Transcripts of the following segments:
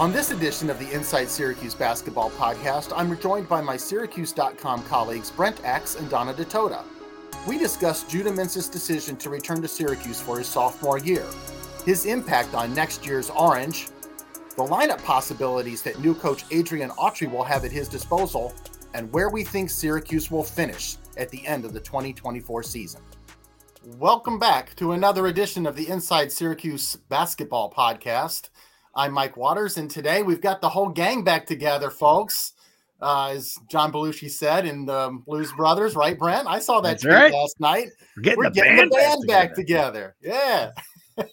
On this edition of the Inside Syracuse Basketball Podcast, I'm joined by my Syracuse.com colleagues Brent Axe and Donna Ditota. We discuss Judah Mintz's decision to return to Syracuse for his sophomore year, his impact on next year's Orange, the lineup possibilities that new coach Adrian Autry will have at his disposal, and where we think Syracuse will finish at the end of the 2024 season. Welcome back to another edition of the Inside Syracuse Basketball Podcast. I'm Mike Waters, and today we've got the whole gang back together, folks. Uh, as John Belushi said in the Blues Brothers, right, Brent? I saw that tweet right. last night. We're getting, We're the, getting band the, band back together. together. Yeah.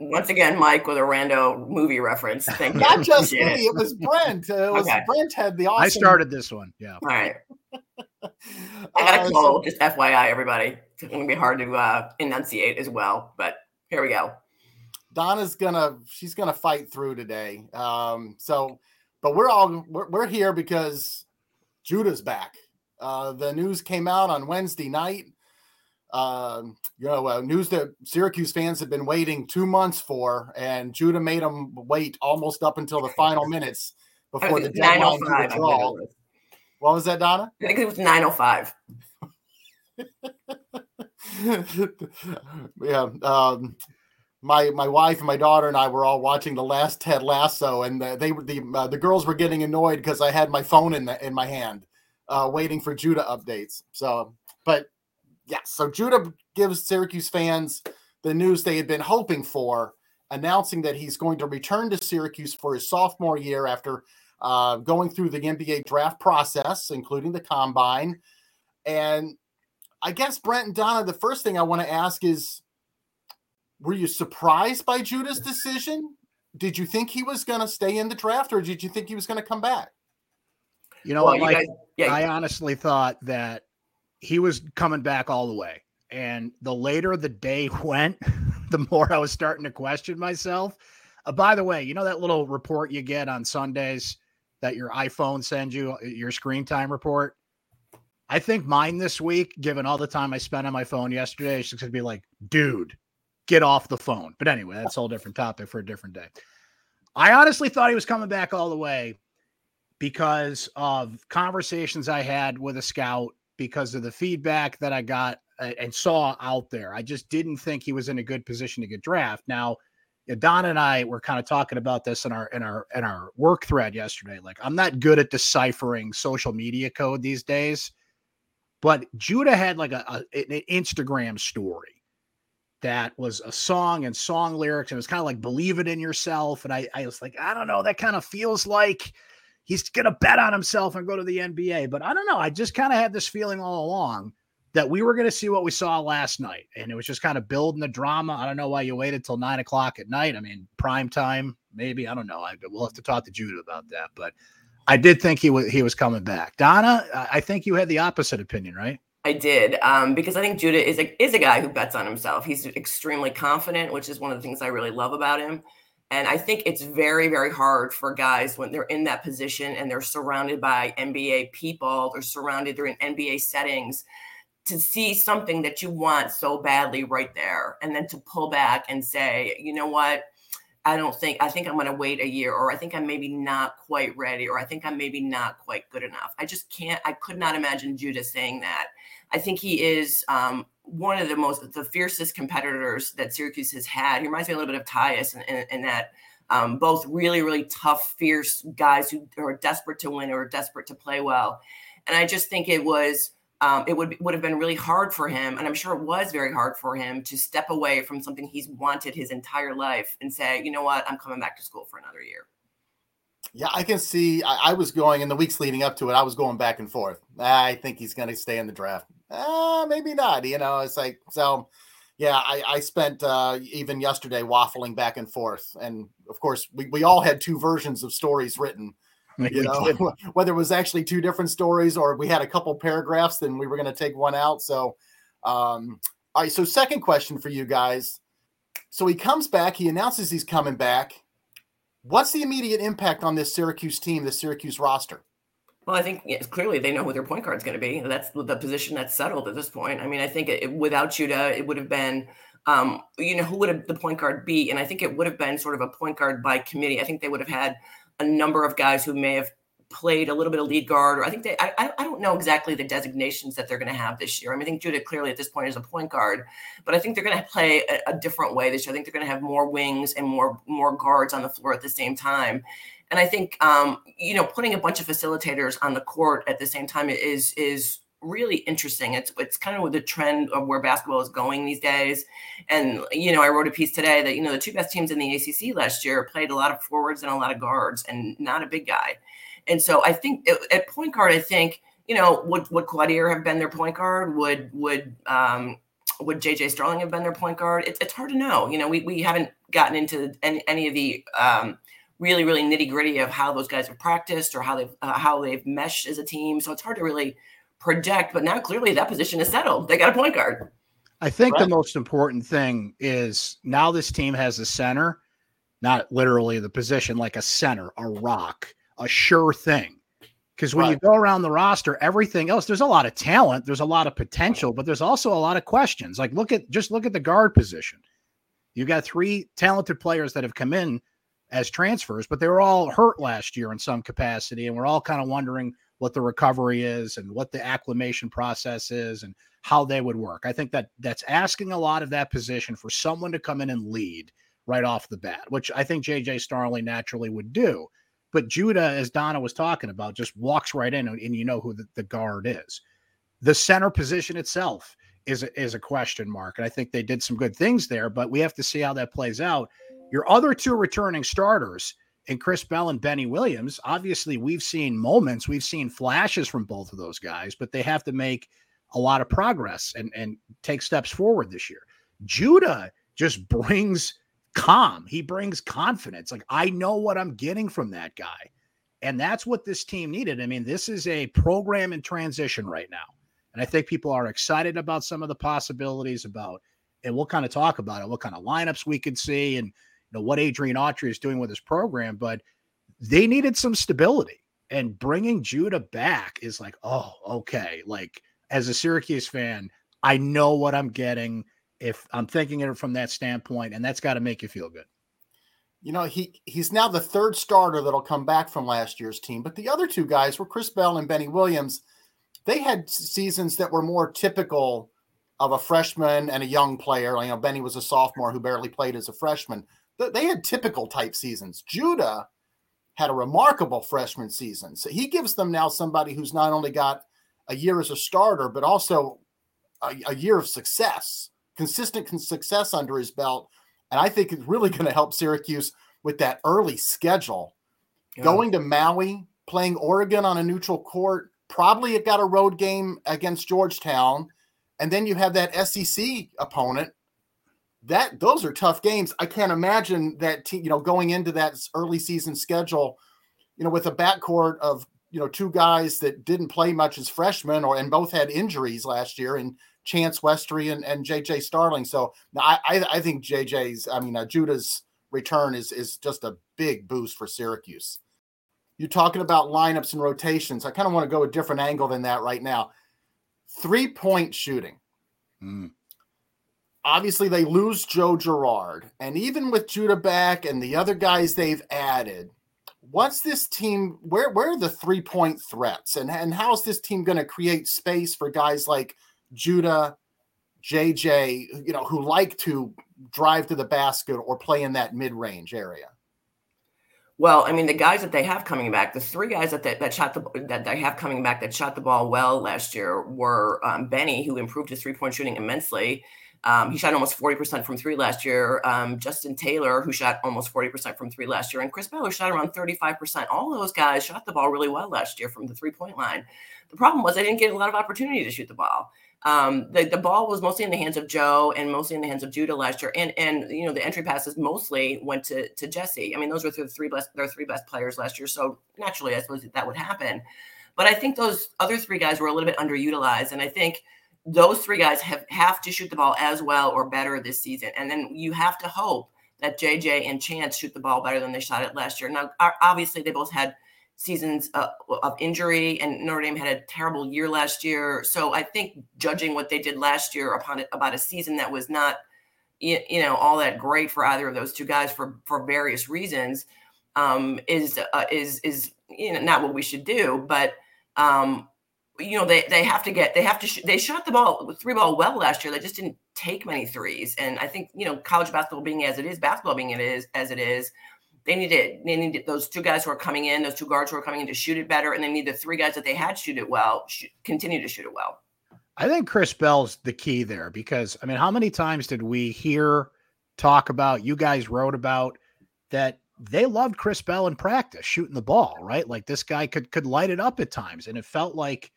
Once again, Mike with a rando movie reference. Thank you. Not just me, it was Brent. It was okay. Brent had the awesome. I started this one. Yeah. All right. I got a uh, cold, so... just FYI, everybody. It's going to be hard to uh, enunciate as well, but here we go. Donna's gonna she's gonna fight through today. Um, so, but we're all we're, we're here because Judah's back. Uh, the news came out on Wednesday night. Uh, you know, uh, news that Syracuse fans have been waiting two months for, and Judah made them wait almost up until the final minutes before the deadline to withdraw. What was that, Donna? I think it was 905. yeah. Um, my my wife and my daughter and I were all watching the last Ted Lasso, and the, they the uh, the girls were getting annoyed because I had my phone in the in my hand, uh, waiting for Judah updates. So, but yeah, so Judah gives Syracuse fans the news they had been hoping for, announcing that he's going to return to Syracuse for his sophomore year after uh, going through the NBA draft process, including the combine. And I guess Brent and Donna, the first thing I want to ask is were you surprised by Judah's decision? Did you think he was going to stay in the draft, or did you think he was going to come back? You know, well, you guys, yeah. I honestly thought that he was coming back all the way. And the later the day went, the more I was starting to question myself. Uh, by the way, you know that little report you get on Sundays that your iPhone sends you, uh, your screen time report? I think mine this week, given all the time I spent on my phone yesterday, is just going to be like, dude, get off the phone. But anyway, that's a whole different topic for a different day. I honestly thought he was coming back all the way because of conversations I had with a scout, because of the feedback that I got uh, and saw out there. I just didn't think he was in a good position to get draft. Now, Don and I were kind of talking about this in our in our in our work thread yesterday. Like, I'm not good at deciphering social media code these days, but Judah had like a, a an Instagram story that was a song and song lyrics. And it was kind of like believe it in yourself. And I, I was like, I don't know, that kind of feels like he's gonna bet on himself and go to the NBA. But I don't know. I just kind of had this feeling all along that we were gonna see what we saw last night. And it was just kind of building the drama. I don't know why you waited till nine o'clock at night. I mean, prime time, maybe. I don't know. I, we'll have to talk to Judah about that. But I did think he was he was coming back. Donna, I think you had the opposite opinion, right? I did um, because I think Judah is a is a guy who bets on himself. He's extremely confident, which is one of the things I really love about him. And I think it's very very hard for guys when they're in that position and they're surrounded by NBA people, they're surrounded they're in NBA settings to see something that you want so badly right there and then to pull back and say, you know what? I don't think I think I'm going to wait a year or I think I'm maybe not quite ready or I think I'm maybe not quite good enough. I just can't I could not imagine Judah saying that. I think he is um, one of the most the fiercest competitors that Syracuse has had. He reminds me a little bit of Tyus in that um, both really really tough, fierce guys who are desperate to win or desperate to play well. And I just think it was um, it would would have been really hard for him, and I'm sure it was very hard for him to step away from something he's wanted his entire life and say, you know what, I'm coming back to school for another year. Yeah, I can see. I, I was going in the weeks leading up to it. I was going back and forth. I think he's going to stay in the draft. Uh, maybe not. You know, it's like so. Yeah, I, I spent uh, even yesterday waffling back and forth, and of course, we, we all had two versions of stories written you know, whether it was actually two different stories or we had a couple paragraphs, then we were going to take one out. So, um, all right. So, second question for you guys. So he comes back. He announces he's coming back. What's the immediate impact on this Syracuse team, the Syracuse roster? Well, I think yes, clearly they know who their point guard is going to be. That's the position that's settled at this point. I mean, I think it, without Judah, it would have been um, you know, who would have the point guard be? And I think it would have been sort of a point guard by committee. I think they would have had a number of guys who may have played a little bit of lead guard, or I think they, I, I don't know exactly the designations that they're going to have this year. I mean, I think Judah clearly at this point is a point guard, but I think they're going to play a, a different way this year. I think they're going to have more wings and more, more guards on the floor at the same time. And I think, um, you know, putting a bunch of facilitators on the court at the same time is, is really interesting. It's it's kind of the trend of where basketball is going these days. And you know, I wrote a piece today that you know the two best teams in the ACC last year played a lot of forwards and a lot of guards, and not a big guy. And so I think at point guard, I think you know would would Quadir have been their point guard? Would would um, would JJ Starling have been their point guard? It's it's hard to know. You know, we we haven't gotten into any, any of the um, really really nitty gritty of how those guys have practiced or how they've uh, how they've meshed as a team. So it's hard to really project, but now clearly that position is settled. They got a point guard. I think right. the most important thing is now this team has a center, not literally the position, like a center, a rock, a sure thing. Because when right. you go around the roster, everything else, there's a lot of talent, there's a lot of potential, but there's also a lot of questions. Like look at just look at the guard position. You got three talented players that have come in as transfers, but they were all hurt last year in some capacity, and we're all kind of wondering what the recovery is and what the acclimation process is and how they would work. I think that that's asking a lot of that position for someone to come in and lead right off the bat, which I think JJ Starling naturally would do. But Judah, as Donna was talking about, just walks right in and, you know who the, the, guard is. The center position itself is is a question mark. And I think they did some good things there, but we have to see how that plays out. Your other two returning starters, and Chris Bell and Benny Williams, obviously we've seen moments, we've seen flashes from both of those guys, but they have to make a lot of progress and, and take steps forward this year. Judah just brings calm. He brings confidence. Like I know what I'm getting from that guy. And that's what this team needed. I mean, this is a program in transition right now. And I think people are excited about some of the possibilities about, and we'll kind of talk about it, what kind of lineups we could see and know what Adrian Autry is doing with his program, but they needed some stability. And bringing Judah back is like, oh, okay. Like as a Syracuse fan, I know what I'm getting if I'm thinking it from that standpoint, and that's got to make you feel good. You know, he he's now the third starter that'll come back from last year's team, but the other two guys were Chris Bell and Benny Williams. They had seasons that were more typical of a freshman and a young player. You know, Benny was a sophomore who barely played as a freshman they had typical type seasons. Judah had a remarkable freshman season. So he gives them now somebody who's not only got a year as a starter, but also a, a year of success, consistent success under his belt. And I think it's really going to help Syracuse with that early schedule. Yeah. Going to Maui, playing Oregon on a neutral court, probably it got a road game against Georgetown. And then you have that SEC opponent that those are tough games. I can't imagine that team, you know, going into that early season schedule, you know, with a backcourt of you know two guys that didn't play much as freshmen or and both had injuries last year and Chance Westry and, and JJ Starling. So I, I, I think JJ's I mean uh, Judah's return is is just a big boost for Syracuse. You're talking about lineups and rotations. I kind of want to go a different angle than that right now. Three point shooting. Mm obviously they lose Joe Girard. And even with Judah back and the other guys they've added, what's this team where where are the three-point threats? And, and how is this team going to create space for guys like Judah, JJ, you know, who like to drive to the basket or play in that mid-range area? Well, I mean, the guys that they have coming back, the three guys that they, that shot the that they have coming back that shot the ball well last year were um, Benny, who improved his three point shooting immensely, um, he shot almost 40% from three last year. Um, Justin Taylor, who shot almost 40% from three last year, and Chris who shot around 35%. All those guys shot the ball really well last year from the three point line. The problem was they didn't get a lot of opportunity to shoot the ball. Um, the, the ball was mostly in the hands of Joe and mostly in the hands of Judah last year. And, and you know, the entry passes mostly went to, to Jesse. I mean, those were the three best, their three best players last year. So naturally, I suppose that would happen. But I think those other three guys were a little bit underutilized. And I think – those three guys have have to shoot the ball as well or better this season. And then you have to hope that JJ and Chance shoot the ball better than they shot it last year. Now, obviously, they both had seasons uh, of injury, and Notre Dame had a terrible year last year. So I think judging what they did last year upon about a season that was not you, you know all that great for either of those two guys for for various reasons um, is uh, is is you know not what we should do, but um, you know they they have to get they have to sh- they shot the ball three ball well last year. They just didn't take many threes, and I think you know college basketball being as it is, basketball being it is as it is. They need it. They need those two guys who are coming in, those two guards who are coming in to shoot it better, and they need the three guys that they had shoot it well, sh- continue to shoot it well. I think Chris Bell's the key there because I mean, how many times did we hear talk about? You guys wrote about that they loved Chris Bell in practice shooting the ball, right? Like this guy could could light it up at times, and it felt like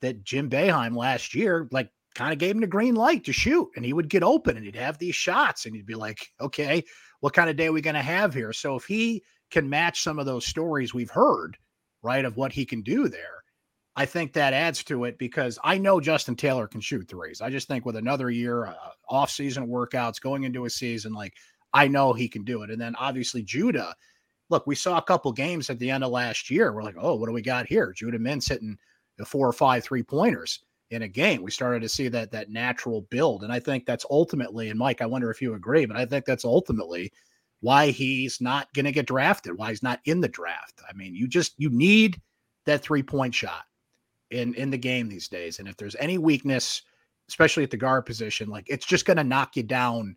that Jim Boeheim last year, like kind of gave him the green light to shoot, and he would get open and he'd have these shots, and he'd be like, okay, what kind of day are we going to have here? So if he can match some of those stories we've heard, right, of what he can do there, I think that adds to it because I know Justin Taylor can shoot threes. I just think with another year, uh, off season workouts, going into a season, like I know he can do it. And then obviously Judah, look, we saw a couple games at the end of last year. We're like, oh, what do we got here? Judah Mintz hitting four or five three pointers in a game. We started to see that that natural build. And I think that's ultimately, and Mike, I wonder if you agree, but I think that's ultimately why he's not going to get drafted, why he's not in the draft. I mean, you just you need that three point shot in in the game these days. And if there's any weakness, especially at the guard position, like it's just going to knock you down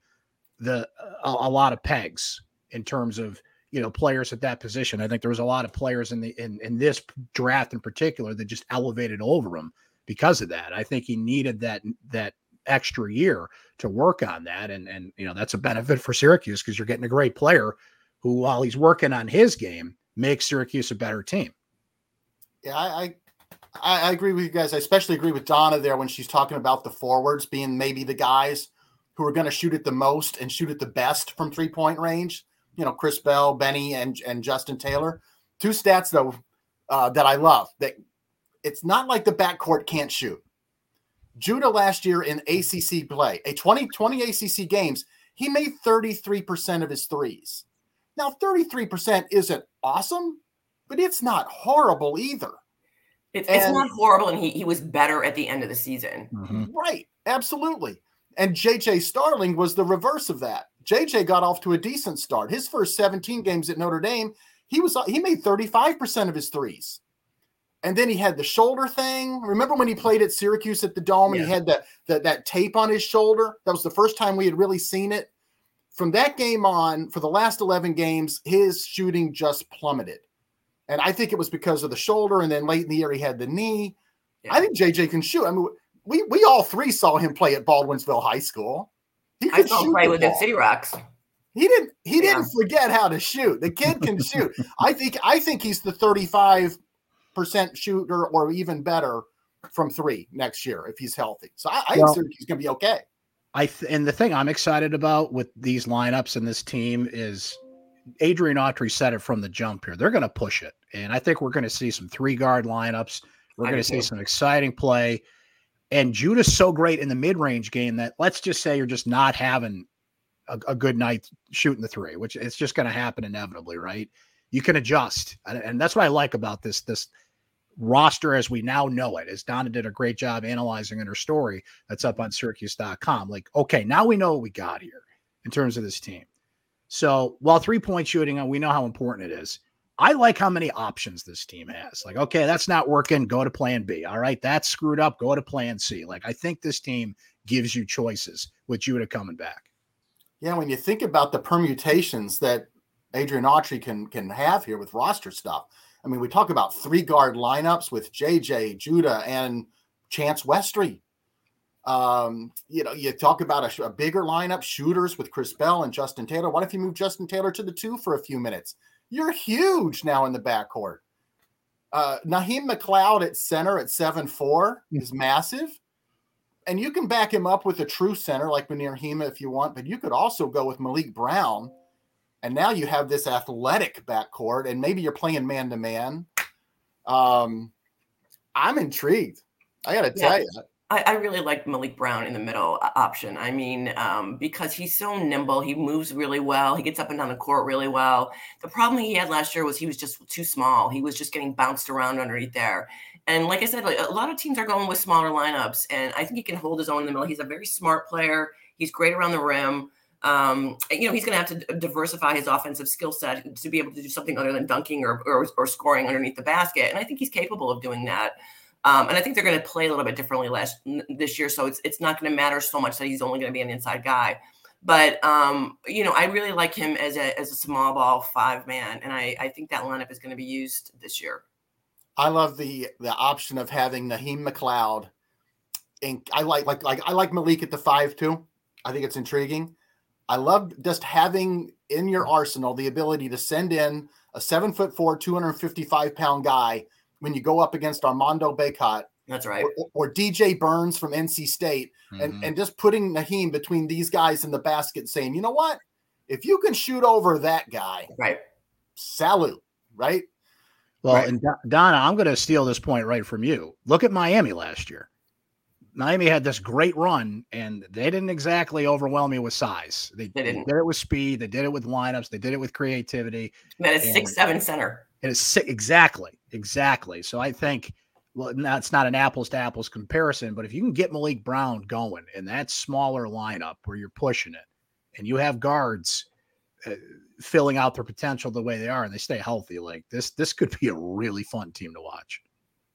the a, a, lot of pegs in terms of you know players at that position. I think there was a lot of players in the in in this draft in particular that just elevated over him because of that. I think he needed that that extra year to work on that, and and you know that's a benefit for Syracuse because you're getting a great player who, while he's working on his game, makes Syracuse a better team. Yeah, I, I I agree with you guys. I especially agree with Donna there when she's talking about the forwards being maybe the guys who are going to shoot it the most and shoot it the best from three point range. You know, Chris Bell, Benny, and and Justin Taylor. Two stats though uh, that I love. That it's not like the backcourt can't shoot. Judah last year in ACC play, a 20, 20 ACC games, he made 33% of his threes. Now, 33% isn't awesome, but it's not horrible either. It's, and, it's not horrible, and he, he was better at the end of the season. Mm-hmm. Right. Absolutely. And JJ Starling was the reverse of that. JJ got off to a decent start. His first 17 games at Notre Dame, he was he made 35% of his threes. And then he had the shoulder thing. Remember when he played at Syracuse at the Dome and yeah. he had that, that that tape on his shoulder? That was the first time we had really seen it. From that game on, for the last 11 games, his shooting just plummeted. And I think it was because of the shoulder. And then late in the year, he had the knee. Yeah. I think JJ can shoot. I mean, we we all three saw him play at Baldwinsville High School. He could I saw him play with the City Rocks. He didn't. He yeah. didn't forget how to shoot. The kid can shoot. I think. I think he's the thirty-five percent shooter, or even better, from three next year if he's healthy. So I, I well, think he's going to be okay. I th- and the thing I'm excited about with these lineups and this team is Adrian Autry said it from the jump here. They're going to push it, and I think we're going to see some three guard lineups. We're going to see some exciting play. And Judah's so great in the mid range game that let's just say you're just not having a, a good night shooting the three, which it's just going to happen inevitably, right? You can adjust, and, and that's what I like about this this roster as we now know it. As Donna did a great job analyzing in her story that's up on Syracuse.com. Like, okay, now we know what we got here in terms of this team. So while three point shooting, we know how important it is. I like how many options this team has. Like, okay, that's not working. Go to plan B. All right, that's screwed up. Go to plan C. Like, I think this team gives you choices with Judah coming back. Yeah, when you think about the permutations that Adrian Autry can can have here with roster stuff. I mean, we talk about three guard lineups with JJ, Judah, and Chance Westry. Um, you know, you talk about a, a, bigger lineup, shooters with Chris Bell and Justin Taylor. What if you move Justin Taylor to the two for a few minutes? You're huge now in the backcourt. Uh, Naheem McLeod at center at seven four hmm. is massive. And you can back him up with a true center like Mounir Hima if you want, but you could also go with Malik Brown. And now you have this athletic backcourt, and maybe you're playing man to man. Um, I'm intrigued. I got to tell you. I, I, really like Malik Brown in the middle uh, option. I mean, um, because he's so nimble, he moves really well, he gets up and down the court really well. The problem he had last year was he was just too small. He was just getting bounced around underneath there. And like I said, like, a lot of teams are going with smaller lineups, and I think he can hold his own in the middle. He's a very smart player. He's great around the rim. Um, you know, he's going to have to diversify his offensive skill set to be able to do something other than dunking or, or, or scoring underneath the basket. And I think he's capable of doing that. Um, and I think they're going to play a little bit differently last this year, so it's it's not going to matter so much that he's only going to be an inside guy. But um, you know, I really like him as a as a small ball five man, and I I think that lineup is going to be used this year. I love the the option of having Naheem McLeod, and I like like like I like Malik at the five too. I think it's intriguing. I love just having in your arsenal the ability to send in a seven foot four, 255 pound guy when you go up against Armando Bacot. That's right. Or, or DJ Burns from NC State, mm-hmm. and, and just putting Naheem between these guys in the basket, saying, you know what? If you can shoot over that guy, right? Salute, right? Well, right. and Donna, I'm going to steal this point right from you. Look at Miami last year. Miami had this great run, and they didn't exactly overwhelm you with size. They, they, didn't. They did it with speed. They did it with lineups. They did it with creativity. That is six seven center. It is six, exactly, exactly. So I think well, that's not an apples to apples comparison, but if you can get Malik Brown going in that smaller lineup where you're pushing it, and you have guards uh, filling out their potential the way they are, and they stay healthy, like this, this could be a really fun team to watch.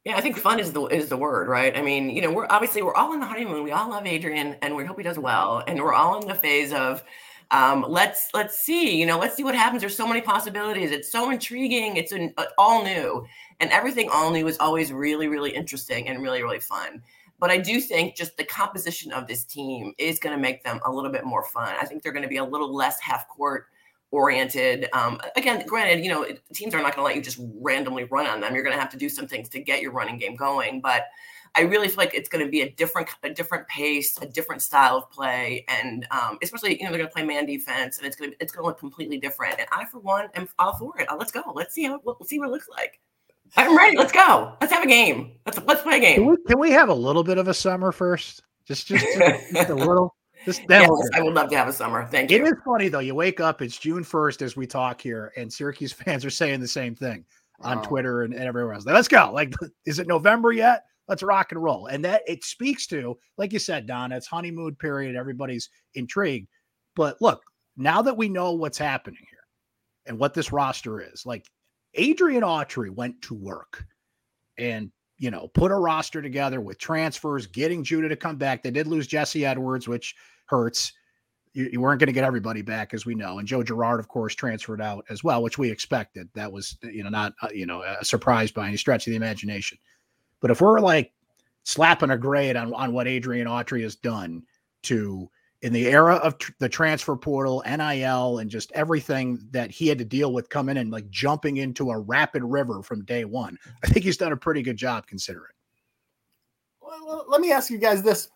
Yeah, I think fun is the is the word, right? I mean, you know, we're obviously we're all in the honeymoon. We all love Adrian, and we hope he does well. And we're all in the phase of um, let's let's see, you know, let's see what happens. There's so many possibilities. It's so intriguing. It's an, uh, all new, and everything all new is always really really interesting and really really fun. But I do think just the composition of this team is going to make them a little bit more fun. I think they're going to be a little less half court oriented. Um, again, granted, you know, teams are not going to let you just randomly run on them. You're going to have to do some things to get your running game going. But I really feel like it's going to be a different, a different pace, a different style of play, and um, especially you know they're going to play man defense, and it's going to it's going to look completely different. And I, for one, am all for it. Uh, let's go. Let's see how let's see what it looks like. I'm ready. Let's go. Let's have a game. Let's let's play a game. Can we, can we have a little bit of a summer first? Just just, just a little. This, yes, I would love to have a summer. Thank you. It is funny though. You wake up, it's June 1st as we talk here, and Syracuse fans are saying the same thing on Twitter and, and everywhere else. Let's go. Like, is it November yet? Let's rock and roll. And that it speaks to, like you said, Don, it's honeymoon period. Everybody's intrigued. But look, now that we know what's happening here and what this roster is, like Adrian Autry went to work and you know, put a roster together with transfers, getting Judah to come back. They did lose Jesse Edwards, which hurts. You, you weren't going to get everybody back, as we know. And Joe Girard, of course, transferred out as well, which we expected. That was, you know, not, uh, you know, a surprise by any stretch of the imagination. But if we're like slapping a grade on, on what Adrian Autry has done to in the era of tr- the transfer portal, NIL, and just everything that he had to deal with coming in, like jumping into a rapid river from day one, I think he's done a pretty good job considering. Well, let me ask you guys this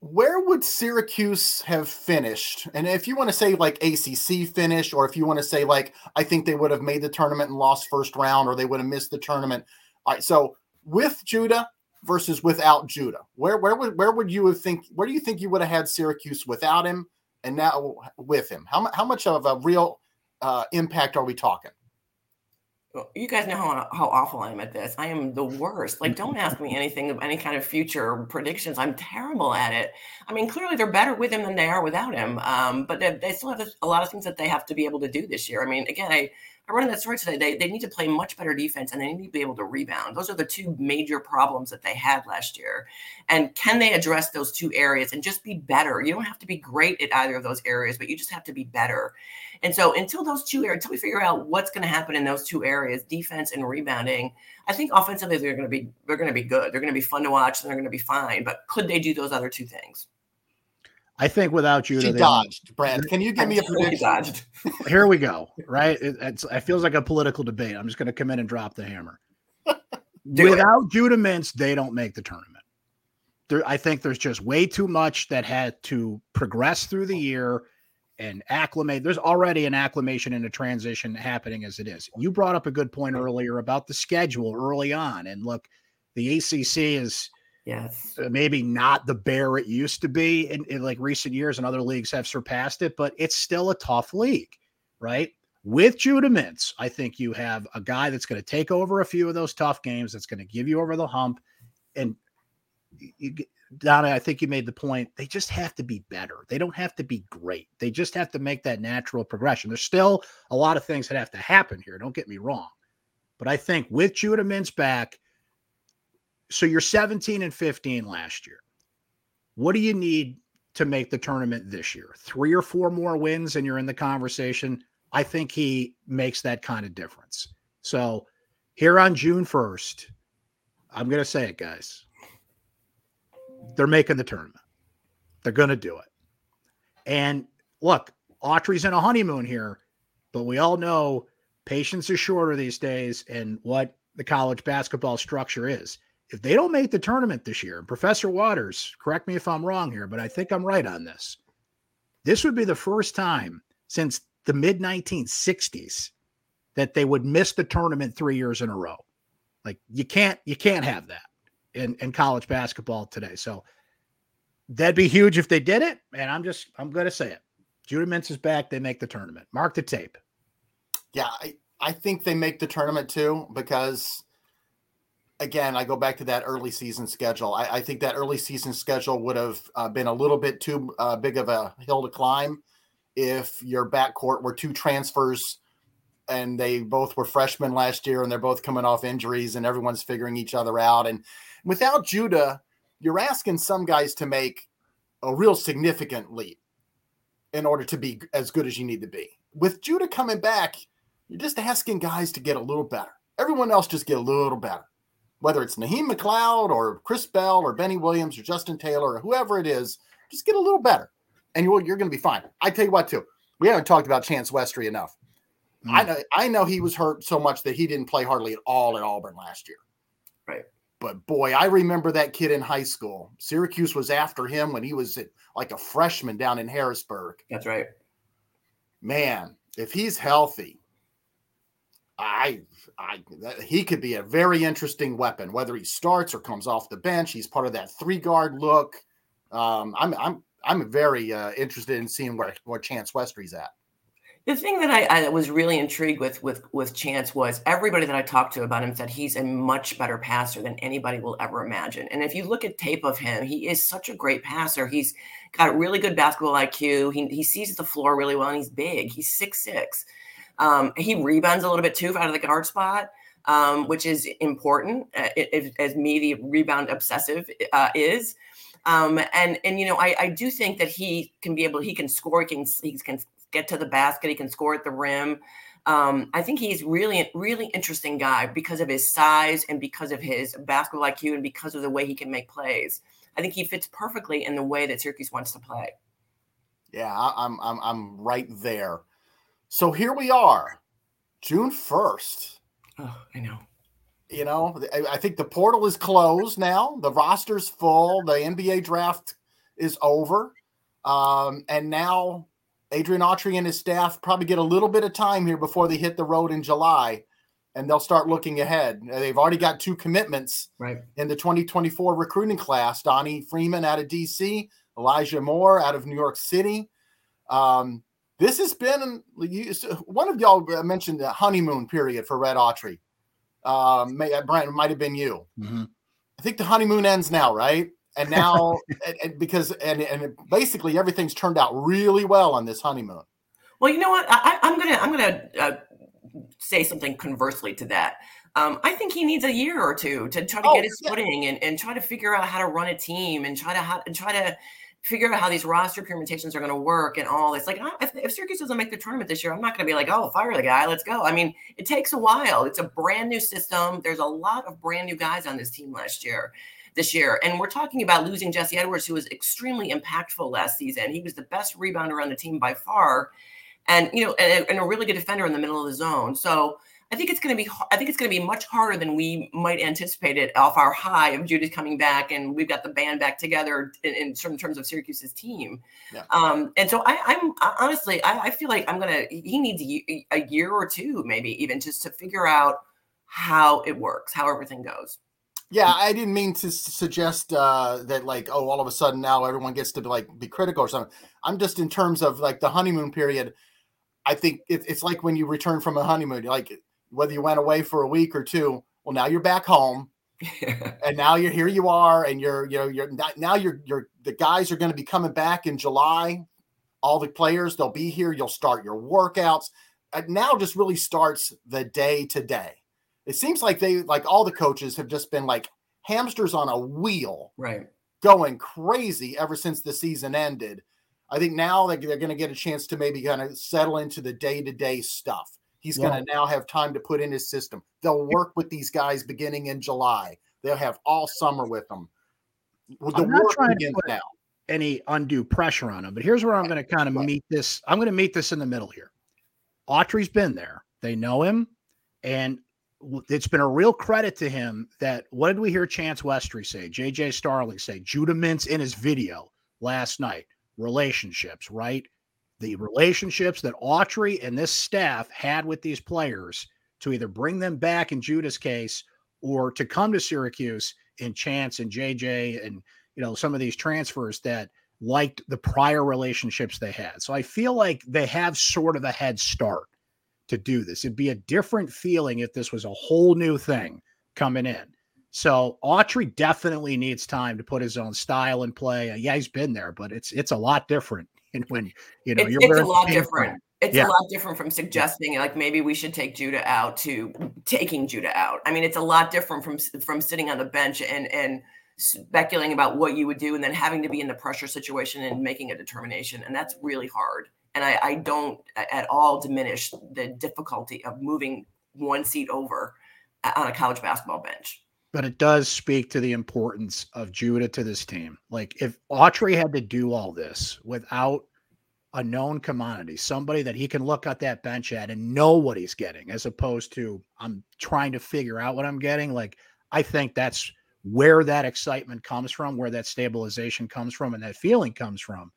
where would Syracuse have finished? And if you want to say like ACC finish, or if you want to say like I think they would have made the tournament and lost first round, or they would have missed the tournament. All right, so with Judah versus without Judah, where where would where would you think? Where do you think you would have had Syracuse without him, and now with him? How how much of a real uh, impact are we talking? you guys know how, how awful I am at this. I am the worst. Like, don't ask me anything of any kind of future predictions. I'm terrible at it. I mean, clearly they're better with him than they are without him. Um, but they, they, still have a lot of things that they have to be able to do this year. I mean, again, I, I run in that story today. They, they need to play much better defense and they need to be able to rebound. Those are the two major problems that they had last year. And can they address those two areas and just be better? You don't have to be great at either of those areas, but you just have to be better. And so until those two areas, until we figure out what's going to happen in those two areas, defense and rebounding, I think offensively they're going to be they're going to be good. They're going to be fun to watch and they're going to be fine. But could they do those other two things? I think without you, she dodged. Brad, can you give me a prediction? Here we go. Right, it, it's it feels like a political debate. I'm just going to come in and drop the hammer. without it. Judah Mintz, they don't make the tournament. There, I think there's just way too much that had to progress through the year and acclimate. There's already an acclimation and a transition happening as it is. You brought up a good point earlier about the schedule early on. And look, the ACC is yes uh, maybe not the bear it used to be in, in like recent years, and other leagues have surpassed it, but it's still a tough league, right? With Judah Mintz, I think you have a guy that's going to take over a few of those tough games, that's going to give you over the hump. And you, Donna, I think you made the point. They just have to be better. They don't have to be great. They just have to make that natural progression. There's still a lot of things that have to happen here. Don't get me wrong. But I think with Judah Mintz back, so you're 17 and 15 last year. What do you need to make the tournament this year? Three or four more wins, and you're in the conversation. I think he makes that kind of difference. So here on June 1st, I'm going to say it, guys. They're making the tournament. They're going to do it. And look, Autry's in a honeymoon here, but we all know patience is shorter these days and what the college basketball structure is. If they don't make the tournament this year, Professor Waters, correct me if I'm wrong here, but I think I'm right on this. This would be the first time since the mid 1960s that they would miss the tournament three years in a row. Like you can't you can't have that in, in college basketball today. So that'd be huge if they did it. And I'm just I'm gonna say it. Judah Mintz is back, they make the tournament. Mark the tape. Yeah, I, I think they make the tournament too, because again, I go back to that early season schedule. I, I think that early season schedule would have uh, been a little bit too uh, big of a hill to climb if your backcourt were two transfers and they both were freshmen last year and they're both coming off injuries and everyone's figuring each other out. And without Judah, you're asking some guys to make a real significant leap in order to be as good as you need to be. With Judah coming back, you're just asking guys to get a little better. Everyone else just get a little better. Whether it's Naheem McLeod or Chris Bell or Benny Williams or Justin Taylor or whoever it is, just get a little better. And you're, you're going to be fine. I tell you what, too, we haven't talked about Chance Westry enough. Mm. I know I know he was hurt so much that he didn't play hardly at all at Auburn last year. Right. But boy, I remember that kid in high school. Syracuse was after him when he was at, like a freshman down in Harrisburg. That's right. Man, if he's healthy, I, I, he could be a very interesting weapon. Whether he starts or comes off the bench, he's part of that three guard look. Um, I'm, I'm, I'm very uh, interested in seeing where where Chance Westry's at. The thing that I, I, was really intrigued with with with Chance was everybody that I talked to about him said he's a much better passer than anybody will ever imagine. And if you look at tape of him, he is such a great passer. He's got a really good basketball IQ. He, he sees the floor really well, and he's big. He's six six. Um, he rebounds a little bit too out of the guard spot, um, which is important. Uh, if, as me, the rebound obsessive uh, is. Um, and and you know, I, I do think that he can be able, he can score, he can he can get to the basket. He can score at the rim. Um, I think he's really, really interesting guy because of his size and because of his basketball IQ and because of the way he can make plays. I think he fits perfectly in the way that Syracuse wants to play. Yeah, I'm, I'm, I'm right there. So here we are, June first. Oh, I know. You know, I think the portal is closed now. The roster's full. The NBA draft is over. Um, and now Adrian Autry and his staff probably get a little bit of time here before they hit the road in July and they'll start looking ahead. They've already got two commitments right. in the 2024 recruiting class Donnie Freeman out of DC, Elijah Moore out of New York City. Um, this has been one of y'all mentioned the honeymoon period for Red Autry. Um, may, Brent, it might have been you. Mm-hmm. I think the honeymoon ends now, right? and now and, and because and and basically everything's turned out really well on this honeymoon. Well, you know what? I, am gonna I'm gonna uh, say something conversely to that. Um, I think he needs a year or two to try to oh, get his yeah. footing and, and try to figure out how to run a team and try to how, and try to figure out how these roster permutations are going to work and all this. Like, if, if Syracuse doesn't make the tournament this year, I'm not going to be like, oh, fire the guy, let's go. I mean, it takes a while. It's a brand new system. There's a lot of brand new guys on this team last year this year. And we're talking about losing Jesse Edwards, who was extremely impactful last season. He was the best rebounder on the team by far, and you know, and, and a really good defender in the middle of the zone. So I think it's going to be I think it's going to be much harder than we might anticipate it off our high of Judah coming back and we've got the band back together in, in certain terms of Syracuse's team. Yeah. Um, and so I, am honestly I, I, feel like I'm gonna he needs a, a year or two maybe even just to figure out how it works, how everything goes. Yeah, I didn't mean to suggest uh, that like oh all of a sudden now everyone gets to be like be critical or something. I'm just in terms of like the honeymoon period. I think it, it's like when you return from a honeymoon, like whether you went away for a week or two. Well, now you're back home. and now you're here you are and you're you know you're not, now you're you're the guys are going to be coming back in July. All the players they'll be here you'll start your workouts. And now just really starts the day to day it seems like they like all the coaches have just been like hamsters on a wheel right. going crazy ever since the season ended. I think now they're going to get a chance to maybe kind of settle into the day-to-day stuff He's yeah. going to now have time to put in his system. They'll work with these guys beginning in July. They'll have all summer with them. The I'm not trying to put now. any undue pressure on them, but here's where I'm going to kind of right. meet this. I'm going to meet this in the middle here. Autry's been there. They know him, and it's been a real credit to him that what did we hear Chance Westry say? JJ Starling say, Judah Mintz in his video last night. Relationships, right? The relationships that Autry and this staff had with these players to either bring them back in Judah's case or to come to Syracuse in Chance and JJ and you know some of these transfers that liked the prior relationships they had. So I feel like they have sort of a head start to do this. It'd be a different feeling if this was a whole new thing coming in. So Autry definitely needs time to put his own style in play. Yeah, he's been there, but it's it's a lot different and when you know it's, you're it's a lot different. It's yeah. a lot different from suggesting like maybe we should take Judah out to taking Judah out. I mean, it's a lot different from from sitting on the bench and and speculating about what you would do and then having to be in the pressure situation and making a determination. And that's really hard. And I, I don't at all diminish the difficulty of moving one seat over uh, on a college basketball bench but it does speak to the importance of Judah to this team. Like if Autry had to do all this without a known commodity, somebody that he can look at that bench at and know what he's getting, as opposed to I'm trying to figure out what I'm getting. Like I think that's where that excitement comes from, where that stabilization comes from, and that feeling comes from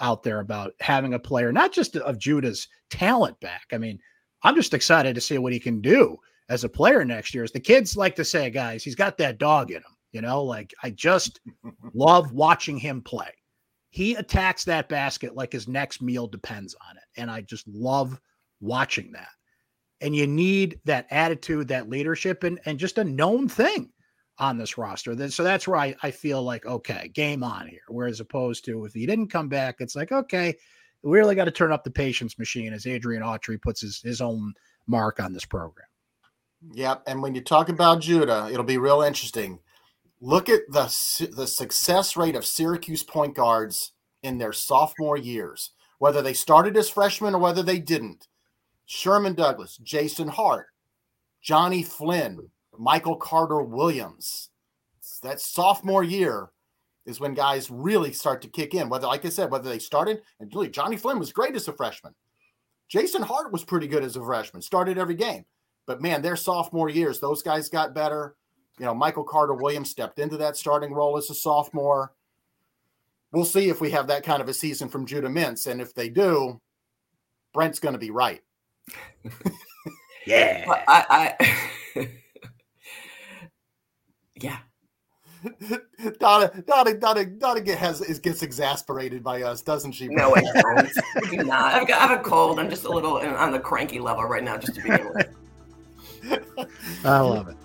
out there about having a player, not just of Judah's talent back. I mean, I'm just excited to see what he can do as a player next year. As the kids like to say, guys, he's got that dog in him. You know, like I just love watching him play. He attacks that basket like his next meal depends on it. And I just love watching that. And you need that attitude, that leadership, and, and just a known thing on this roster. Then so that's where I, I feel like, okay, game on here. Whereas opposed to if he didn't come back, it's like, okay, we really got to turn up the patience machine as Adrian Autry puts his, his own mark on this program. Yep. And when you talk about Judah, it'll be real interesting. Look at the the success rate of Syracuse point guards in their sophomore years, whether they started as freshmen or whether they didn't. Sherman Douglas, Jason Hart, Johnny Flynn, Michael Carter Williams. That sophomore year is when guys really start to kick in. Whether, like I said, whether they started and Johnny Flynn was great as a freshman. Jason Hart was pretty good as a freshman, started every game. But man, their sophomore years, those guys got better. You know, Michael Carter Williams stepped into that starting role as a sophomore. We'll see if we have that kind of a season from Judah Mintz. And if they do, Brent's going to be right. yeah. I, I yeah. Donna, Donna, Donna, Donna has is, gets exasperated by us, doesn't she? No, I don't. not. I've got, I have a cold. I'm just a little on the cranky level right now, just to be able. I love it.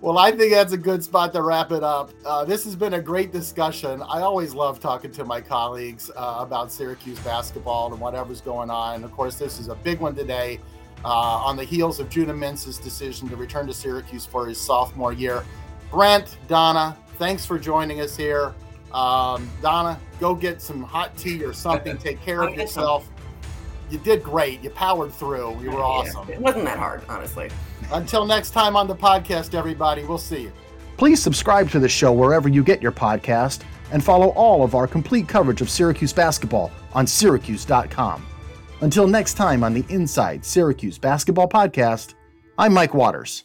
Well, I think that's a good spot to wrap it up. Uh, this has been a great discussion. I always love talking to my colleagues uh, about Syracuse basketball and whatever's going on. And of course, this is a big one today uh, on the heels of Judah Mintz's decision to return to Syracuse for his sophomore year. Brent, Donna, thanks for joining us here. Um, Donna, go get some hot tea or something. Take care of yourself. You did great. You powered through. You were awesome. It wasn't that hard, honestly. Until next time on the podcast, everybody, we'll see you. Please subscribe to the show wherever you get your podcast and follow all of our complete coverage of Syracuse basketball on syracuse.com. Until next time on the Inside Syracuse Basketball Podcast, I'm Mike Waters.